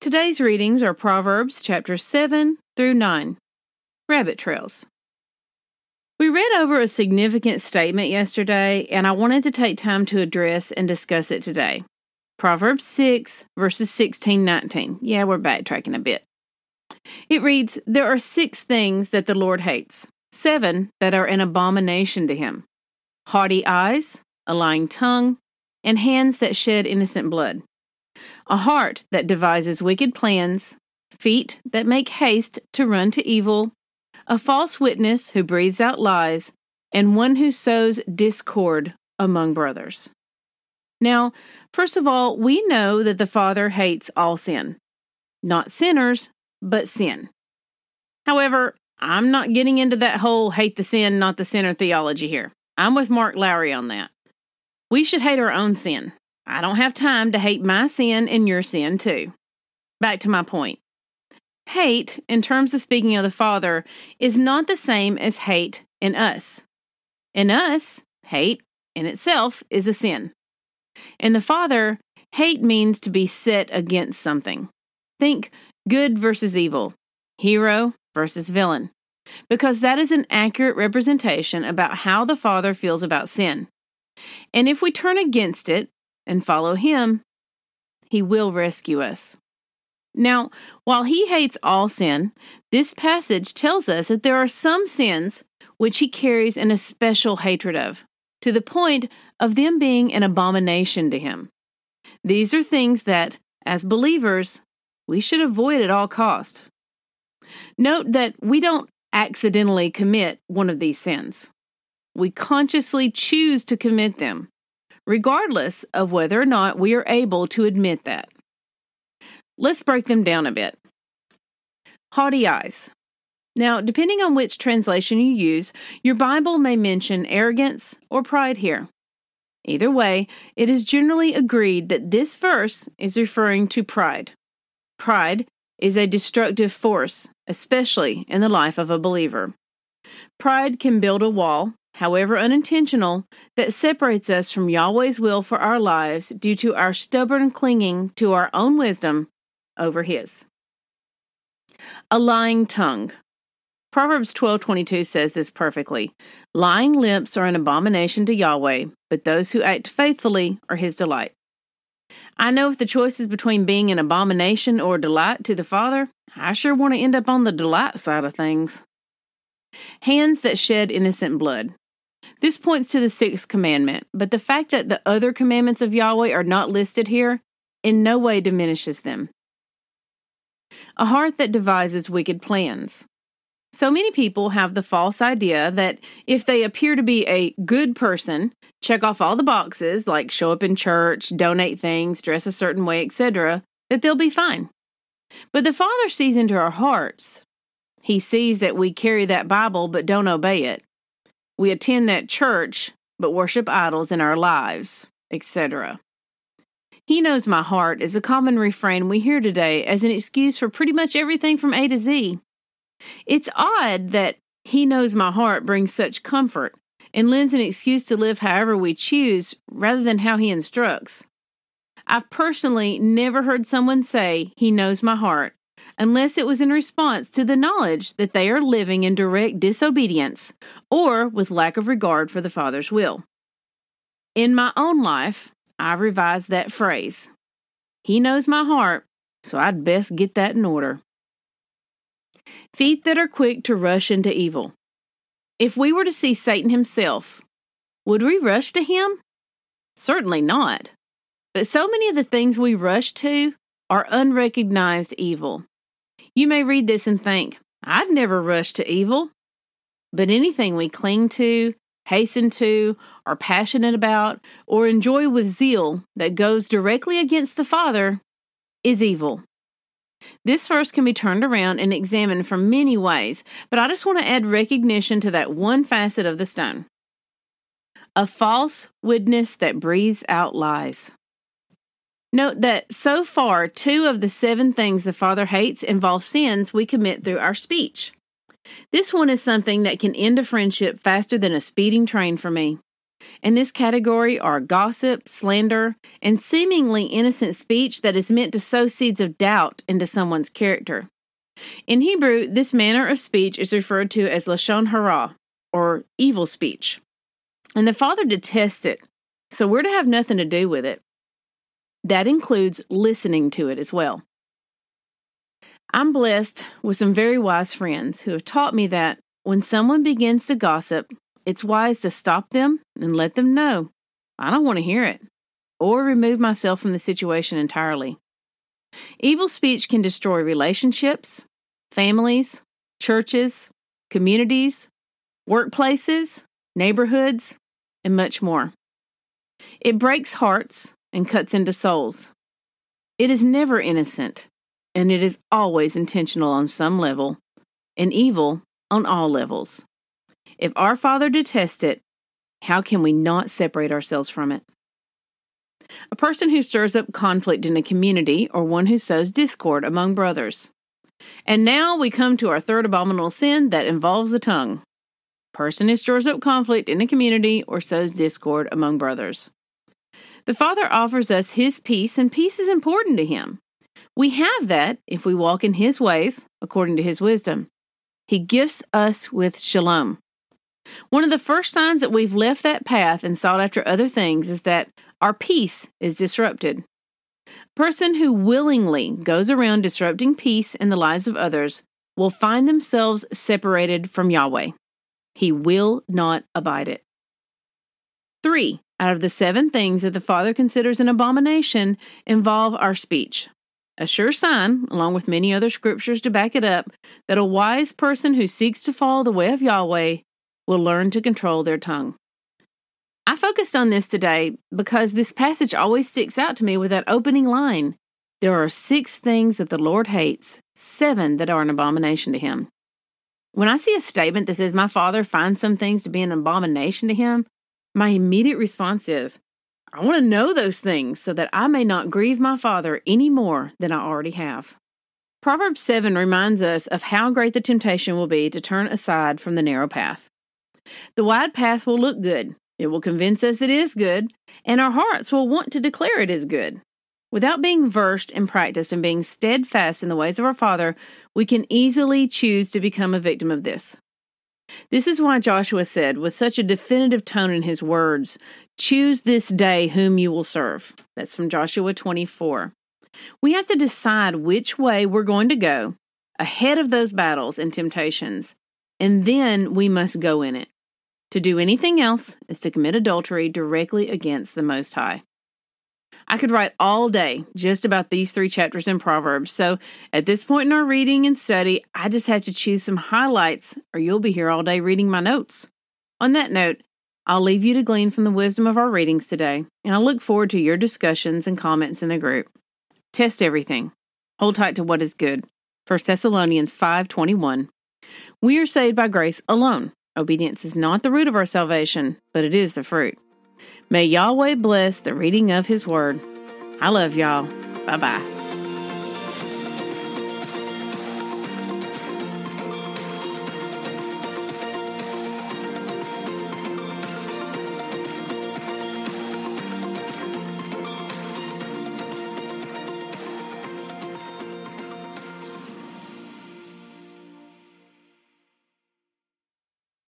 Today's readings are Proverbs chapter 7 through 9. Rabbit Trails. We read over a significant statement yesterday, and I wanted to take time to address and discuss it today. Proverbs 6, verses 16 19. Yeah, we're backtracking a bit. It reads There are six things that the Lord hates, seven that are an abomination to him haughty eyes, a lying tongue, and hands that shed innocent blood a heart that devises wicked plans, feet that make haste to run to evil, a false witness who breathes out lies, and one who sows discord among brothers. Now, first of all, we know that the Father hates all sin. Not sinners, but sin. However, I'm not getting into that whole hate the sin, not the sinner theology here. I'm with Mark Lowry on that. We should hate our own sin. I don't have time to hate my sin and your sin too. Back to my point. Hate, in terms of speaking of the Father, is not the same as hate in us. In us, hate in itself is a sin. In the Father, hate means to be set against something. Think good versus evil, hero versus villain, because that is an accurate representation about how the Father feels about sin. And if we turn against it, and follow Him, He will rescue us. Now, while He hates all sin, this passage tells us that there are some sins which He carries an especial hatred of, to the point of them being an abomination to Him. These are things that, as believers, we should avoid at all cost. Note that we don't accidentally commit one of these sins. We consciously choose to commit them regardless of whether or not we are able to admit that. Let's break them down a bit. Haughty eyes. Now, depending on which translation you use, your Bible may mention arrogance or pride here. Either way, it is generally agreed that this verse is referring to pride. Pride is a destructive force, especially in the life of a believer. Pride can build a wall, however unintentional, that separates us from Yahweh's will for our lives due to our stubborn clinging to our own wisdom over His. A lying tongue. Proverbs 12:22 says this perfectly. Lying lips are an abomination to Yahweh, but those who act faithfully are his delight. I know if the choice is between being an abomination or a delight to the Father, I sure want to end up on the delight side of things. Hands that shed innocent blood. This points to the sixth commandment, but the fact that the other commandments of Yahweh are not listed here in no way diminishes them. A heart that devises wicked plans. So many people have the false idea that if they appear to be a good person, check off all the boxes like show up in church, donate things, dress a certain way, etc., that they'll be fine. But the Father sees into our hearts. He sees that we carry that Bible but don't obey it. We attend that church, but worship idols in our lives, etc. He knows my heart is a common refrain we hear today as an excuse for pretty much everything from A to Z. It's odd that He knows my heart brings such comfort and lends an excuse to live however we choose rather than how He instructs. I've personally never heard someone say, He knows my heart, unless it was in response to the knowledge that they are living in direct disobedience or with lack of regard for the Father's will. In my own life, I've revised that phrase. He knows my heart, so I'd best get that in order. Feet that are quick to rush into evil. If we were to see Satan himself, would we rush to him? Certainly not. But so many of the things we rush to are unrecognized evil. You may read this and think, I'd never rush to evil. But anything we cling to, hasten to, are passionate about, or enjoy with zeal that goes directly against the Father is evil. This verse can be turned around and examined from many ways, but I just want to add recognition to that one facet of the stone. A false witness that breathes out lies. Note that so far, two of the seven things the Father hates involve sins we commit through our speech. This one is something that can end a friendship faster than a speeding train for me. In this category are gossip, slander, and seemingly innocent speech that is meant to sow seeds of doubt into someone's character. In Hebrew, this manner of speech is referred to as lashon hara, or evil speech. And the Father detests it, so we're to have nothing to do with it. That includes listening to it as well. I'm blessed with some very wise friends who have taught me that when someone begins to gossip, it's wise to stop them and let them know I don't want to hear it, or remove myself from the situation entirely. Evil speech can destroy relationships, families, churches, communities, workplaces, neighborhoods, and much more. It breaks hearts and cuts into souls. It is never innocent, and it is always intentional on some level, and evil on all levels. If our Father detests it, how can we not separate ourselves from it? A person who stirs up conflict in a community or one who sows discord among brothers. And now we come to our third abominable sin that involves the tongue. Person who stirs up conflict in a community or sows discord among brothers. The Father offers us His peace, and peace is important to Him. We have that if we walk in His ways, according to His wisdom. He gifts us with shalom. One of the first signs that we've left that path and sought after other things is that our peace is disrupted. A person who willingly goes around disrupting peace in the lives of others will find themselves separated from Yahweh. He will not abide it. Three out of the seven things that the Father considers an abomination involve our speech. A sure sign, along with many other scriptures to back it up, that a wise person who seeks to follow the way of Yahweh will learn to control their tongue. I focused on this today because this passage always sticks out to me with that opening line. There are six things that the Lord hates, seven that are an abomination to him. When I see a statement that says, My father finds some things to be an abomination to him, my immediate response is, I want to know those things so that I may not grieve my father any more than I already have. Proverbs 7 reminds us of how great the temptation will be to turn aside from the narrow path. The wide path will look good. It will convince us it is good, and our hearts will want to declare it is good. Without being versed and practiced and being steadfast in the ways of our Father, we can easily choose to become a victim of this. This is why Joshua said, with such a definitive tone in his words, Choose this day whom you will serve. That's from Joshua 24. We have to decide which way we're going to go ahead of those battles and temptations, and then we must go in it. To do anything else is to commit adultery directly against the Most High. I could write all day just about these three chapters in Proverbs, so at this point in our reading and study, I just have to choose some highlights, or you'll be here all day reading my notes. On that note, I'll leave you to glean from the wisdom of our readings today, and I look forward to your discussions and comments in the group. Test everything. Hold tight to what is good. 1 Thessalonians 5:21. We are saved by grace alone Obedience is not the root of our salvation, but it is the fruit. May Yahweh bless the reading of His word. I love y'all. Bye bye.